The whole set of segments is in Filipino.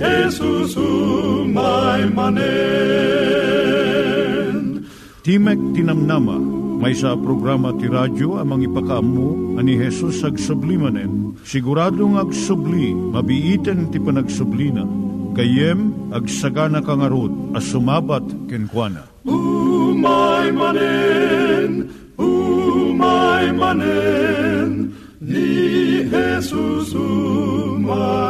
Jesus umay manen Timek Tinamnama, may sa programa ti radyo amang ipakaamu ani Jesus ag sublimanen. Siguradong ag subli, mabiiten ti panagsublina. Kayem ag sagana kangarot as sumabat kenkwana. Umay manen, umay manen, ni Jesus umay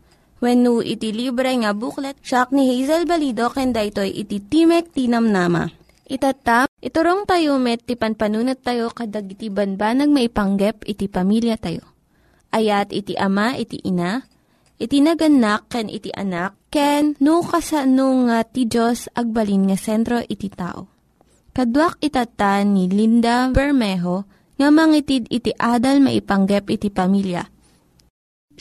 When no iti libre nga booklet, siya ni Hazel Balido, kenda ito'y iti Timek Tinamnama. Itata, iturong tayo met, ti panpanunat tayo kadag iti banbanag maipanggep iti pamilya tayo. Ayat iti ama, iti ina, iti naganak, ken iti anak, ken no kasano nga ti Diyos agbalin nga sentro iti tao. Kaduak itata ni Linda Bermejo, nga mangitid iti adal maipanggep iti pamilya.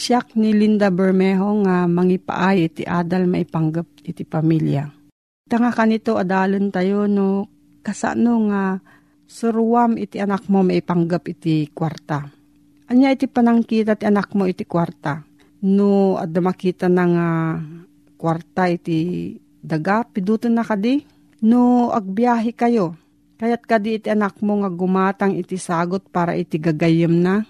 Siyak ni Linda Bermejo nga mangipaay iti adal maipanggep iti pamilya. Tanga kanito adalan tayo no kasano nga suruam iti anak mo maipanggep iti kwarta. Anya iti panangkita ti anak mo iti kwarta. No adda makita na nga kwarta iti daga piduton na kadi. No agbiyahe kayo Kayat kadi iti anak mo nga gumatang iti sagot para iti gagayem na.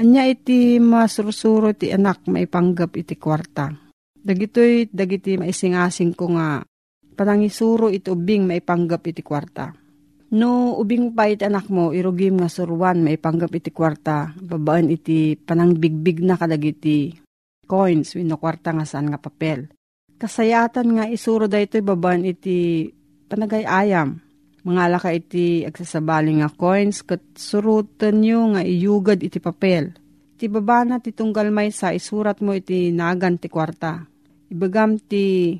Anya iti masursuro iti anak maipanggap iti kwarta. Dagitoy dagiti maisingasing ko nga panangisuro iti ubing maipanggap iti kwarta. No ubing pa iti anak mo irugim nga suruan maipanggap iti kwarta. Babaan iti panangbigbig na kadagiti coins wino kwarta nga saan nga papel. Kasayatan nga isuro daytoy babaan iti panagayayam mga laka iti agsasabali nga coins kat surutan nyo nga iyugad iti papel. Iti babana ti tunggal may sa isurat mo iti nagan ti kwarta. Ibagam ti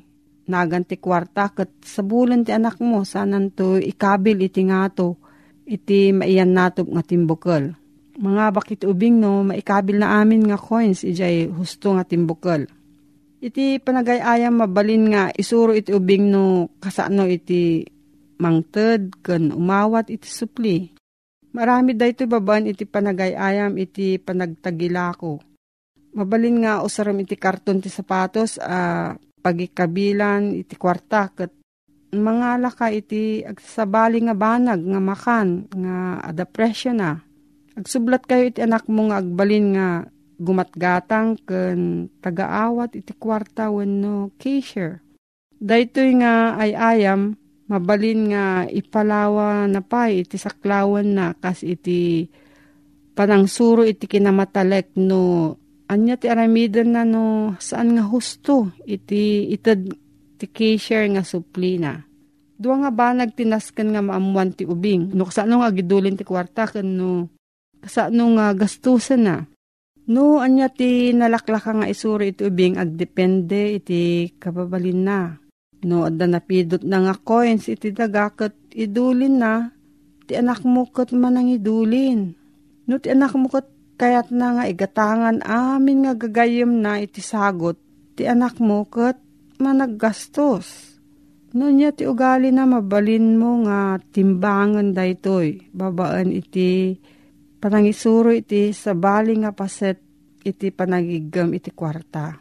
nagan ti kwarta kat sabulan ti anak mo sanan to ikabil iti ngato iti maiyan natop nga timbukal. Mga bakit ubing no maikabil na amin nga coins ijay husto nga timbukal. Iti panagayayam mabalin nga isuro iti ubing no kasano iti mangted ken umawat iti supli. Marami dayto baban iti panagayayam iti panagtagilako. Mabalin nga usaram iti karton ti sapatos a uh, pagikabilan iti kwarta ket mga laka iti agsabali nga banag nga makan nga depression na. Agsublat kayo iti anak mo nga agbalin nga gumatgatang ken tagaawat iti kwarta wenno cashier. Daytoy nga ay ayam mabalin nga ipalawa na pa iti saklawan na kas iti panangsuro iti kinamatalek no anya ti aramidan na no saan nga husto iti itad ti cashier nga suplina. Dua nga ba nagtinaskan nga maamuan ti ubing. No kasano nga gidulin ti kwarta ken no kasano nga gastusan na. No anya ti nalaklaka nga isuro iti ubing agdepende iti kababalin na. No, adda napidot na nga coins iti daga kat idulin na, ti anak mo kat manang idulin. No, ti anak mo kat kayat na nga igatangan amin nga gagayem na iti sagot, ti anak mo kat managgastos. No niya ti ugali na mabalin mo nga timbangan daytoy. Babaan iti panangisuro iti sa bali nga paset iti panagigam iti kwarta.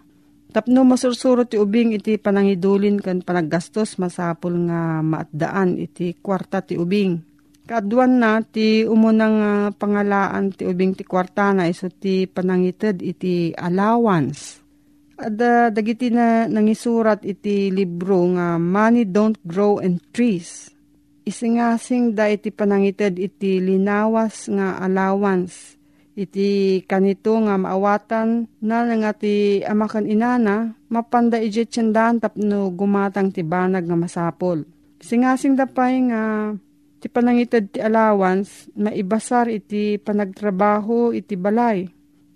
Tapno masursuro ti ubing iti panangidulin kan panaggastos masapul nga maatdaan iti kwarta ti ubing. Kaduan na ti umunang uh, pangalaan ti ubing ti kwarta na iso ti panangited iti allowance Ada dagiti na nangisurat iti libro nga Money Don't Grow in Trees. Isingasing da iti panangited iti linawas nga allowance. Iti kanito nga maawatan na nga ti amakan inana mapanda iti tsandan tapno gumatang ti banag nga masapol. Isingasing da pay nga ti panangited ti allowance maibasar iti panagtrabaho iti balay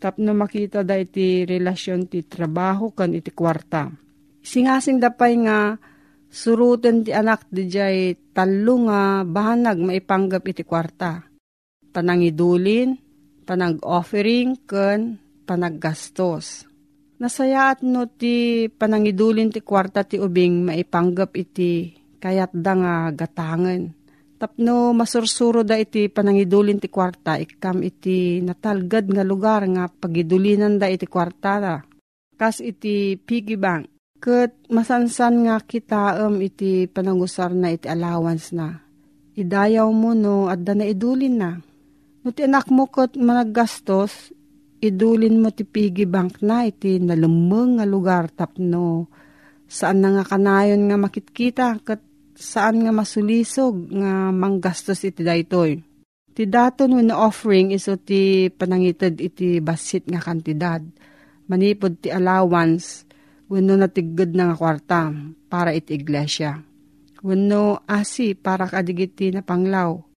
tapno makita da iti relasyon ti trabaho kan iti kwarta. Singasing dapay nga suruten ti anak di jay talo nga bahanag maipanggap iti kwarta. Panangidulin, panag-offering, kan panaggastos. Nasayaat no ti panangidulin ti kwarta ti ubing maipanggap iti kayat da nga gatangan Tapno masursuro da iti panangidulin ti kwarta, ikam iti natalgad nga lugar nga pagidulinan da iti kwarta da. Kas iti piggy bank. Kat masansan nga kita um, iti panangusar na iti allowance na. Idayaw mo no at na idulin na. Anak mo kat managgastos, idulin mo ti piggy bank na iti nalumeng nga lugar tapno saan na nga kanayon nga makitkita kat saan nga masulisog nga manggastos iti daytoy. Ti daton when offering iso ti panangited iti basit nga kantidad. Manipod ti allowance wenno natigod na nga kwarta para iti iglesia. Wenno asi para kadigiti na panglaw.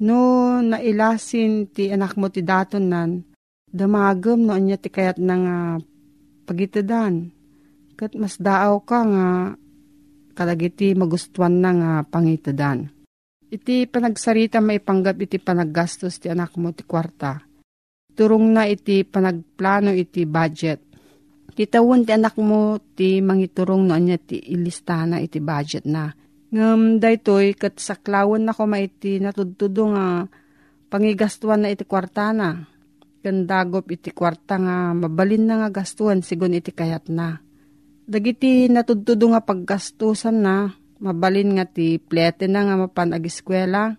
No nailasin ti anak mo ti daton nan, damagem no anya ti kayat na nga pagitadan. Kat mas daaw ka nga kadagiti magustuhan na nga pangitadan. Iti panagsarita may panggap iti panaggastos ti anak mo ti kwarta. Turong na iti panagplano iti budget. Titawon ti anak mo ti mangiturong no anya ti ilistana iti budget na. Ngam daytoy kat saklawan na ko maiti natudtudo nga pangigastuan na iti kwarta na. Gandagop iti kwarta nga mabalin na nga gastuan sigon iti kayat na Dagiti natudtudo nga paggastusan na, mabalin nga ti plete na nga mapan agiskwela,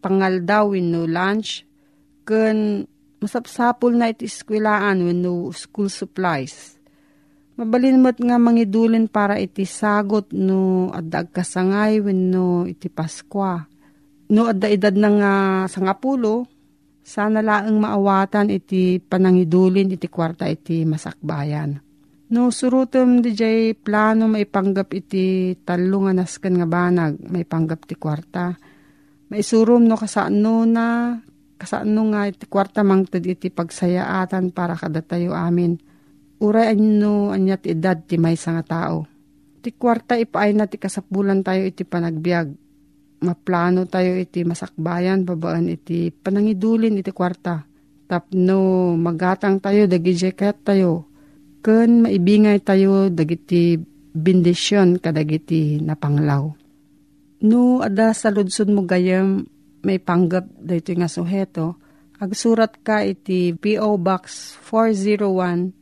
pangal daw no lunch, kun masapsapul na iti eskwelaan no school supplies. Mabalin mo't nga mangidulin para iti sagot no adda kasangay no iti Paskwa. No adda edad na nga sangapulo, sana laang maawatan iti panangidulin iti kwarta iti masakbayan No, surutom di jay plano maipanggap iti talungan nasken nga banag, maipanggap ti kwarta. Maisurum no kasano na, kasano nga iti kwarta mangtad iti pagsayaatan para kada tayo amin. Uray no anyat edad ti may nga tao. Ti kwarta ipaay na ti kasapulan tayo iti panagbiag. Maplano tayo iti masakbayan, babaan iti panangidulin iti kwarta. Tapno magatang tayo, dagi kayat tayo ken maibingay tayo dagiti bendisyon kadagiti napanglaw. No, ada sa ludsod mo gayam may panggap dito nga suheto, agsurat ka iti P.O. Box 401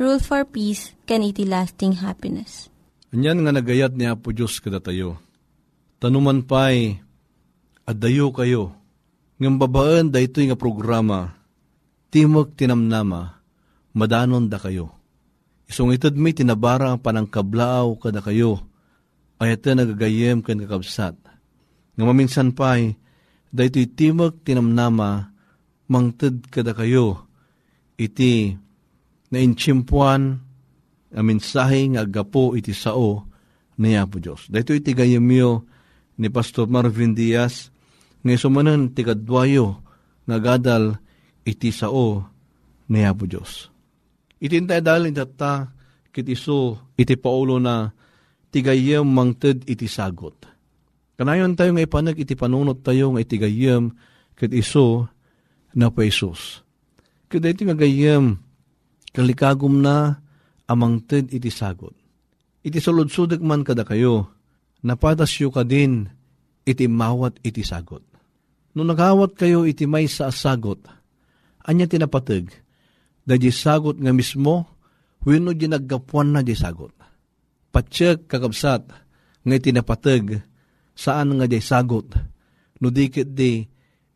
Rule for Peace, can iti lasting happiness. Anyan nga nagayat ni Apo Diyos kada tayo. Tanuman pa'y adayo kayo. Ngam babaan da ito nga programa, timog tinamnama, madanon da kayo. Isong itad may tinabara ang panangkablaaw kada kayo, ay ito nagagayem kan kakabsat. Nga maminsan pa'y, da ito'y timog tinamnama, mangtad kada kayo, iti na inchimpuan, ang mensahe nga agapo iti sao niya po Diyos. Dito iti gayamyo ni Pastor Marvin Diaz, nga sumanan ti kadwayo nga gadal iti sao niya po Diyos. Itintay dalin tata kit iso iti paulo na tigayem mangted iti sagot. Kanayon tayo nga ipanag iti panunot tayo nga itigayem kit iso na pa Isus. Kada iti nga gayem kalikagom na amang ted iti sagot. Iti sulod-sudak man kada kayo, napatasyo ka din iti mawat iti sagot. No nagawat kayo iti may sa sagot, anya tinapatag, da di sagot nga mismo, wino di naggapuan na di sagot. Patsyak kakabsat, nga tinapatag, saan nga di sagot, no dikit di,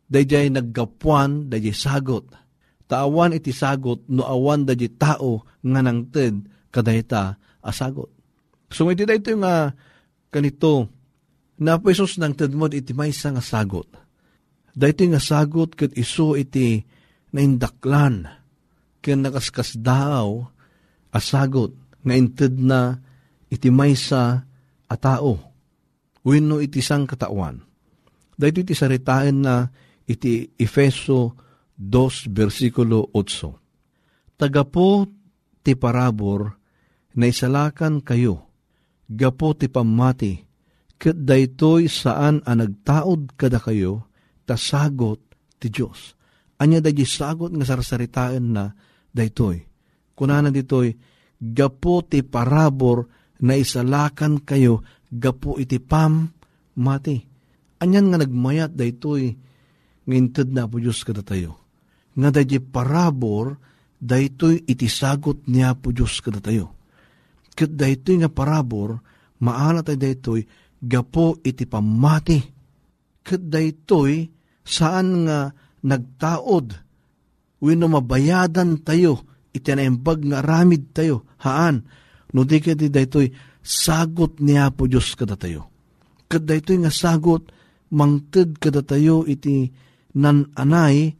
da di naggapuan da di sagot taawan iti sagot no awan da di tao nga nangted kadayta asagot. So iti da ito nga kanito na po Isus nang mo iti may nga sagot. Da ito nga sagot kat iso iti naindaklan ken nakaskas daw asagot nga inted na iti maysa a tao. Wenno iti sang katawan. Dahito iti saritain na iti Efeso 2 versikulo 8. Tagapo ti parabor na isalakan kayo, gapo ti pamati, kat daytoy saan ang nagtaod kada kayo, tasagot ti Diyos. Anya da sagot nga sarsaritaan na daytoy. Kunana ditoy, gapo ti parabor na isalakan kayo, gapo iti pam mati. Anyan nga nagmayat daytoy, ngintid na po Diyos kada tayo nga dadya parabor, daytoy itisagot niya po Diyos kada tayo. Kat daytoy nga parabor, maala tayo daytoy, gapo iti pamati. Kat daytoy, saan nga nagtaod, wino mabayadan tayo, iti naimbag nga ramid tayo, haan, no di kati daytoy, sagot niya po Diyos kada tayo. Kat daytoy nga sagot, mangted kada tayo iti nan anay,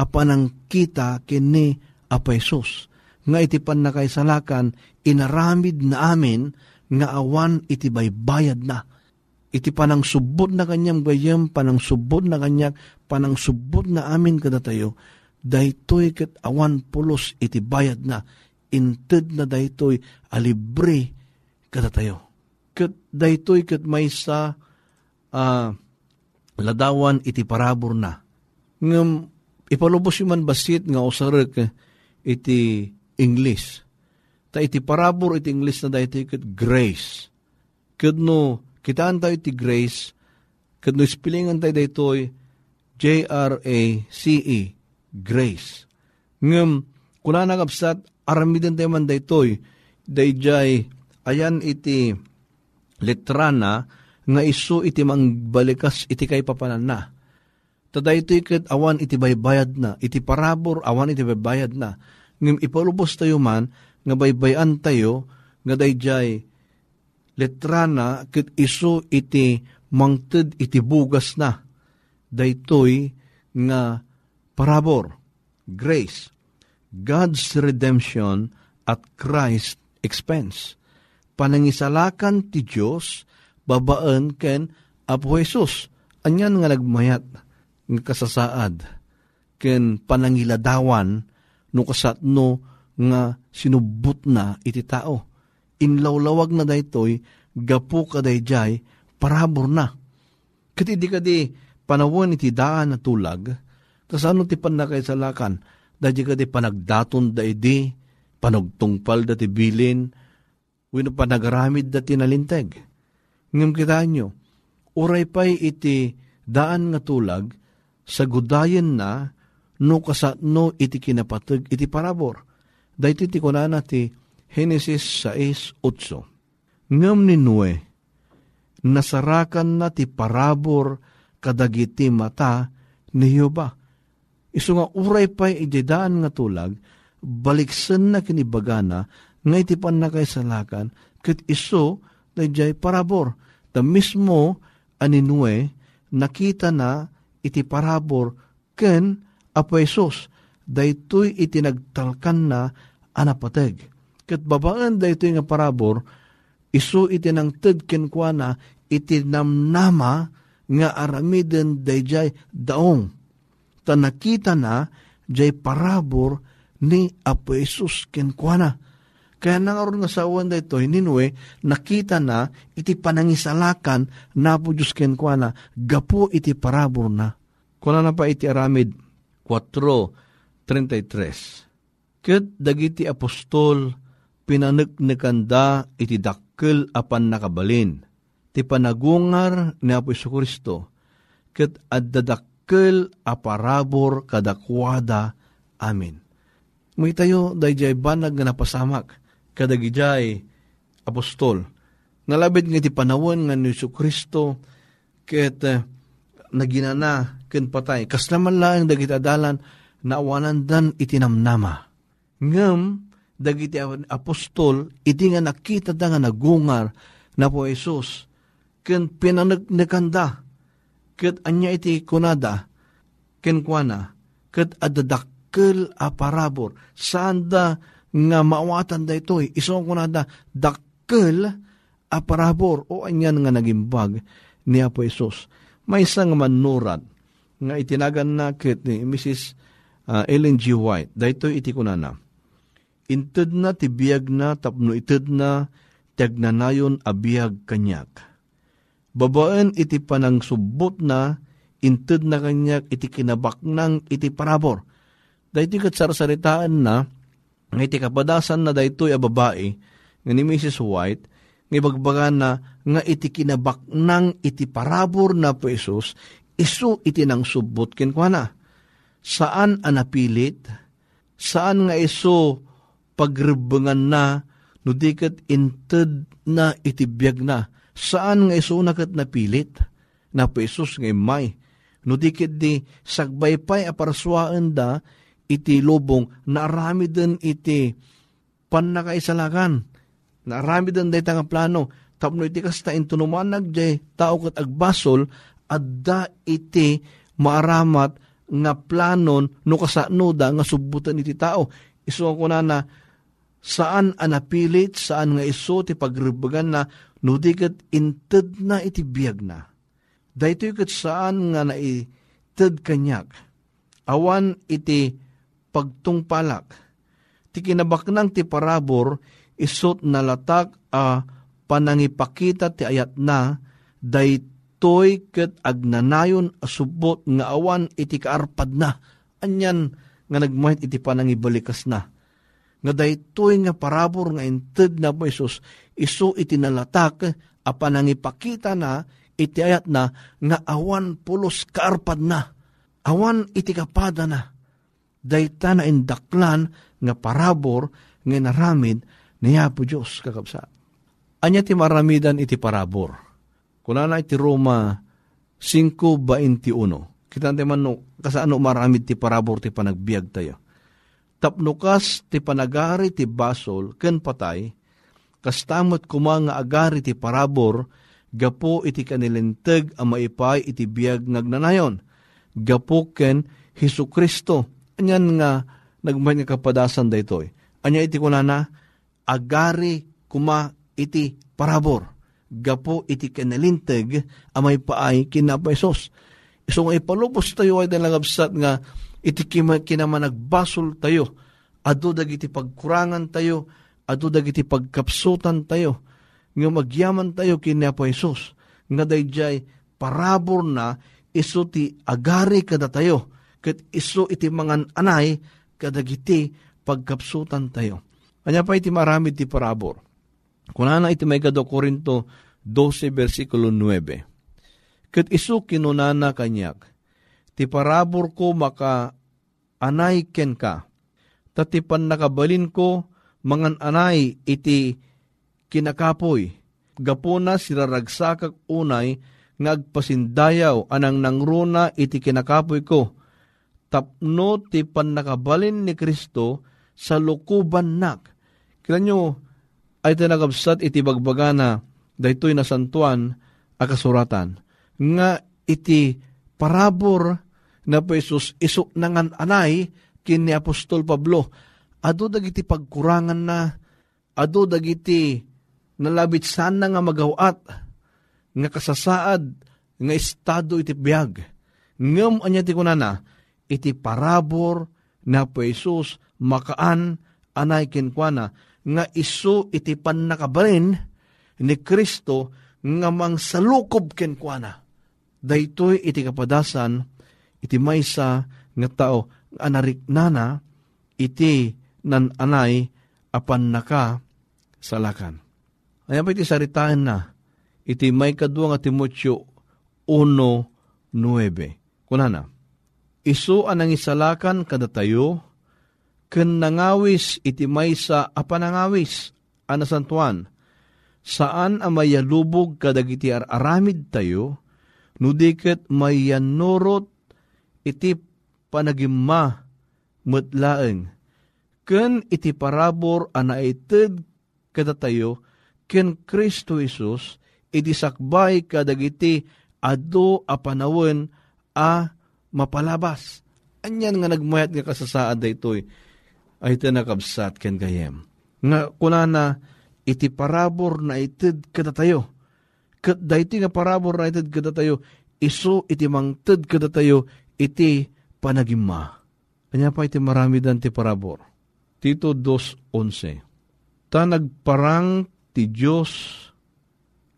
apanang kita kini apa Jesus. Nga iti pan nakaisalakan, inaramid na amin nga awan iti baybayad na. Iti panang subot na kanyang bayam, panang subot na kanyang, panang subot na amin kada tayo, daytoy ket awan pulos iti bayad na, inted na daytoy alibre kada tayo. Ket daytoy ket may sa uh, ladawan iti parabor na. Ngem Ipalubos yung man basit nga usarek iti English. Ta iti parabor iti English na dahiti kat grace. Kad no, kitaan tayo iti grace, kad no ispilingan tayo dahitoy J-R-A-C-E, grace. Ngam, kuna nagapsat, aramidan tayo man dahitoy, dayjay, ayan iti letrana, nga iso iti mangbalikas iti kay papanan na Taday ito ikat awan iti baybayad na, iti parabor awan iti baybayad na. Ngim ipalubos tayo man, nga baybayan tayo, nga dayjay letrana kit iso iti mangted iti bugas na. Daytoy nga parabor, grace, God's redemption at Christ expense. Panangisalakan ti Diyos, babaan ken Apo Jesus. Anyan nga nagmayat nga kasasaad, ken panangiladawan, no kasatno nga sinubot na iti tao. Inlawlawag na daytoy, gapu ka dayjay, parabor na. Kati di kadi panawon iti daan na tulag, tas ano ti panakaisalakan, dahil kadi panagdaton da idi, panagtungpal da ti bilin, wino panagaramid da tinalinteg. Ngam kita nyo, uray pa'y iti daan nga tulag, sa gudayen na no kasatno iti kinapatag iti parabor. Dahito iti kunana ti Genesis 6.8. ngem ni Nue, nasarakan na ti parabor kadagiti mata ni Yoba. Isu nga uray pa ididaan nga tulag, baliksen na kinibagana, nga iti pan na kay salakan, ket iso na parabor. Ta mismo aninue, nakita na iti parabor ken apo Isos, daytoy itinagtalkan na anapateg. Ket babaan daytoy nga parabor, isu itinangted ken kuana itinamnama nga aramiden dayjay daong. Ta nakita na jay parabor ni Apo Jesus kenkwana. Kaya nangaroon nga sa awan dito, hininwe, nakita na iti panangisalakan na po Diyos kenkwana, gapo iti parabor na. Kuna na pa iti aramid 4.33. Kat dagiti apostol, pinanagnikanda iti dakkel apan nakabalin ti panagungar ni Apo Kristo, ket addadakkel aparabor kadakwada amin. May tayo, dayjay banag nga napasamak, kadagijay apostol. Nalabit nga ti panawon nga ni Kristo, ket uh, naginana, ken patay. Kas naman lang dagiti adalan, naawanan dan itinamnama. Ngam, dagiti apostol, iti nga nakita da nga nagungar na po Jesus, ken pinanagnaganda, ket anya iti kunada, ken kuana, ket adadakkel a parabor, saan da nga maawatan da ito'y, isong kunada, dakkel a parabor, o anyan nga nagimbag ni Apo Isos. May isang manurat, nga itinagan na ket ni Mrs. Uh, Ellen G. White, dahito iti kunana, Inted na tibiyag na tapno ited na tagnanayon abiyag kanyak Babaan iti panang subot na, inted na kanyak iti kinabaknang iti parabor. Dahiti kat sarsaritaan na, nga iti kapadasan na daytoy a babae, nga ni Mrs. White, nga ibagbaga na, nga iti kinabaknang iti parabor na po Isus, isu iti nang subot kinkwana. Saan anapilit? Saan nga iso pagrebengan na, no dikat inted na iti biyag na, Saan nga iso nakat napilit? Na po Isus nga may. No dikit di sagbaypay aparswaan da iti lubong naarami din iti panakaisalakan. Naarami din day nga plano. Tapno iti kasta intunumanag jay tao kat agbasol adda iti maaramat nga planon no kasano da nga subutan iti tao. Iso ko na na saan anapilit, saan nga iso ti pagribagan na no digat inted na iti biyag na. Dahito kat saan nga na ited kanyak. Awan iti pagtungpalak. Ti kinabaknang ti parabor, isot na latak a panangipakita ti ayat na, daytoy ket agnanayon asubot nga awan iti kaarpad na. Anyan nga nagmahit iti panangibalikas na nga daytoy nga parabor nga inted na po Isus, isu iti nalatak, apan ipakita na, iti ayat na, nga awan pulos kaarpad na, awan iti kapada na, dayta na indaklan nga parabor nga naramid niya po Diyos kakabsa. Anya ti maramidan iti parabor. Kuna na iti Roma 5.21. Kita man no, kasano maramid ti parabor ti panagbiag tayo tapnukas ti panagari ti basol ken patay, kastamot kuma nga agari ti parabor, gapo iti kanilenteg ang maipay iti biyag ngagnanayon. Gapo ken Hesu Kristo. Anyan nga nagmay nga kapadasan daytoy. Anya iti kunana, agari kuma iti parabor. Gapo iti kanilenteg ang maipay kinapaisos. So nga ipalubos tayo ay dalangabsat nga iti kinamanagbasol tayo, adu dagiti pagkurangan tayo, adu dagiti pagkapsutan tayo, nga magyaman tayo kini Apo Jesus, nga dayjay parabor na iso ti agari kada tayo, kat iso iti mangan anay kadagiti pagkapsutan tayo. Kanya pa iti marami ti parabor. Kunana iti may gado Korinto 12 versikulo 9. Kat iso kinunana kanyak, ti parabor ko maka anay ken ka. Tatipan nakabalin ko, mangan anay iti kinakapoy, gapuna siraragsakak unay nga agpasindayaw anang nangruna iti kinakapoy ko. Tapno ti panakabalin ni Kristo sa lukuban nak. Kila nyo, ay tinagabsat iti bagbagana daytoy na santuan akasuratan. Nga iti parabor na po Isus iso nangan anay kin ni Apostol Pablo. Ado dagiti pagkurangan na, ado dagiti nalabit sana nga magawat, nga kasasaad, nga estado iti biyag. Ngam anya ti kunana, iti parabor na po Isus makaan anay kinkwana, nga isu iti panakabarin ni Kristo nga mang salukob kenkwana. Daytoy iti kapadasan, iti maysa nga tao, anarik nana, iti nan anay apan naka salakan. Ayan pa iti saritaan na, iti may kadwa nga Timotyo 1.9. Kunana, isu anang isalakan kada tayo, ken nangawis iti maysa a panangawis anasantuan saan a mayalubog kadagiti aramid tayo no diket mayanurot iti panagimma metlaeng ken iti parabor a naited kada tayo ken Kristo Isus iti sakbay kadagiti ado a panawon a mapalabas. Anyan nga nagmayat nga kasasaad da ito'y ay tinakabsat ken gayem. Nga kunana iti parabor na ited kada tayo. Kat daiti nga parabor na ited kada tayo, iso iti mangted kada tayo, iti panagima. Kanya pa iti marami dan ti parabor. Tito 2.11 Ta nagparang ti Diyos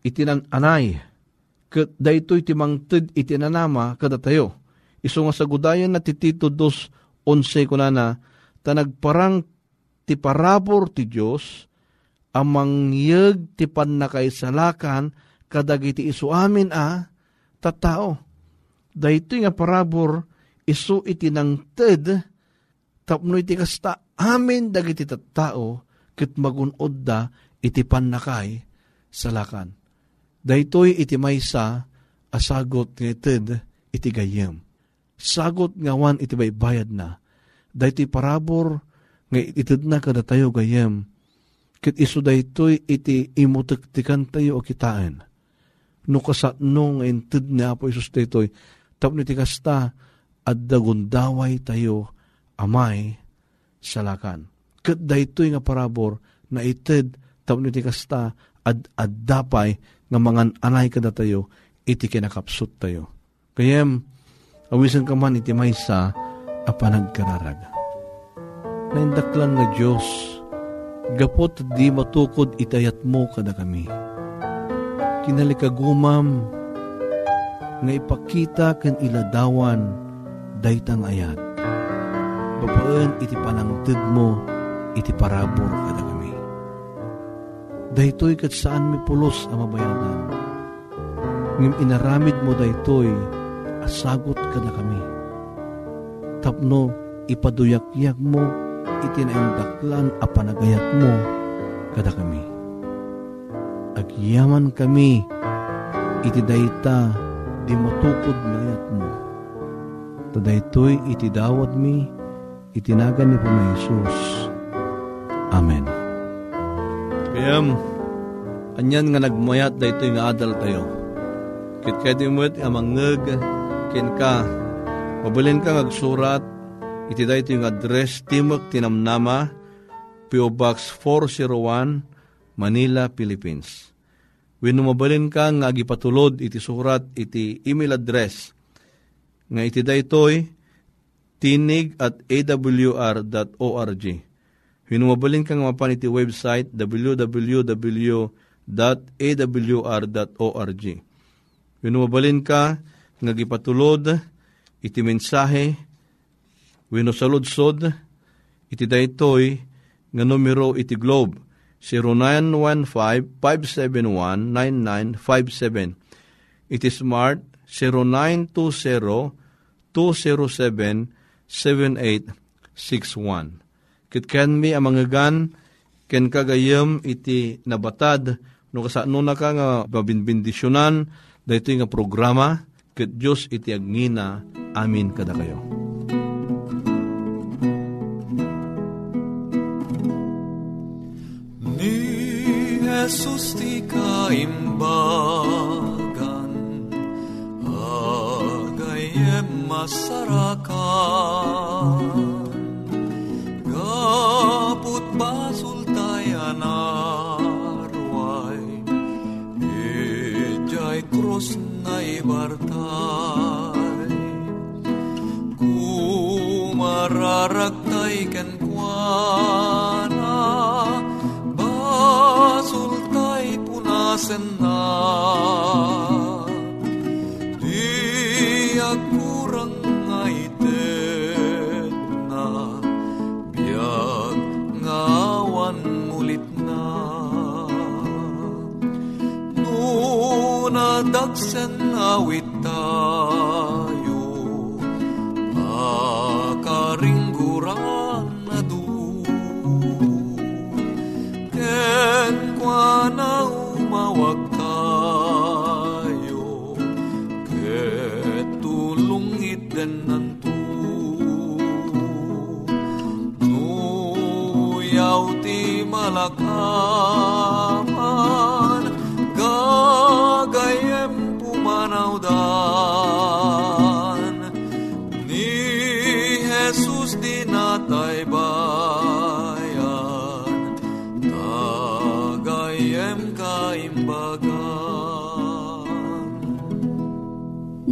iti anay, kat dayto iti mangted iti nanama kada tayo. Iso nga sa gudayan na ti Tito 2.11 kunana, ta nagparang ti parabor ti Diyos, amang yag ti panakaisalakan kadagiti isu amin a tattao. Dahito nga parabor isu iti nang ted tapno iti kasta amin dagiti tattao ket magunod da iti panakay salakan. Daytoy iti maysa asagot nga ted iti gayem. Sagot nga wan iti baybayad na daytoy parabor nga itid na kada tayo gayem. Kit iso daytoy iti imutiktikan tayo o kitain. No kasatno nga intid ni Apo Isus daytoy tapno iti kasta at dagundaway tayo amay salakan. Kat daytoy nga parabor na itid tapno iti kasta ad addapay nga mangan anay kada tayo iti kinakapsot tayo. Kayem, awisan ka man iti maysa a panagkararag. Naindaklan nga Diyos, gapot di matukod itayat mo kada kami. Kinalikagumam, nga ipakita kan iladawan, daytang ayat. Bapaen iti panangtid mo, iti parabor kada kami. Daytoy kat saan mi pulos ang mabayadan. Ngim inaramid mo daytoy, asagot kada kami tapno ipaduyak-yak mo itinaindaklan a panagayat mo kada kami. Agyaman kami iti dayta di matukod mayat mo. Tadaytoy iti dawat mi itinagan ni Pama Jesus. Amen. Kayam, anyan nga nagmayat daytoy nga adal tayo. Kit kaya mo amang kin ka, Mabalin kang agsurat, iti da ito yung address, Timok Tinamnama, P.O. Box 401, Manila, Philippines. When mabalin ka nga agipatulod, iti surat, iti email address, nga iti da ito'y tinig at awr.org. When mabalin ka nga mapan iti website, www.awr.org. When mabalin ka nga agipatulod, iti mensahe, wino saludsod, iti daytoy, nga numero iti globe, 0915-571-9957. Iti smart, 0920-207-7861. Kit ken mi amangagan, ken kagayam iti nabatad, No kasano na ka nga babinbindisyonan, dahito nga programa, ket Diyos iti agngina, amin kada kayo. Ni Jesus ti kaimbagan, agayem masarakan, tulong iten nantu. Nuyaw ti malakaman,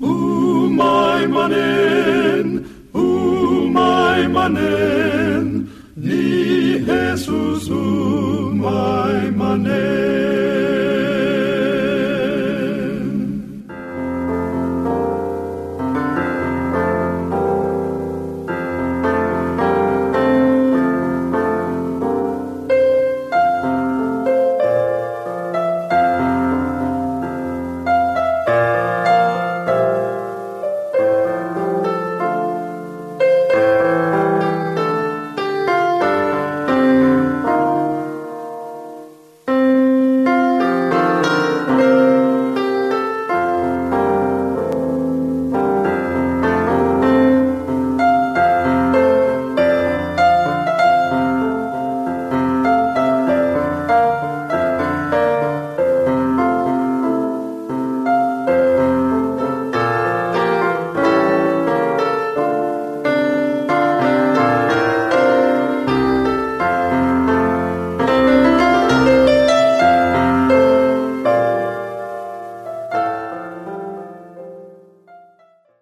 Umay manen, umay manen, ni Jesus umay manen.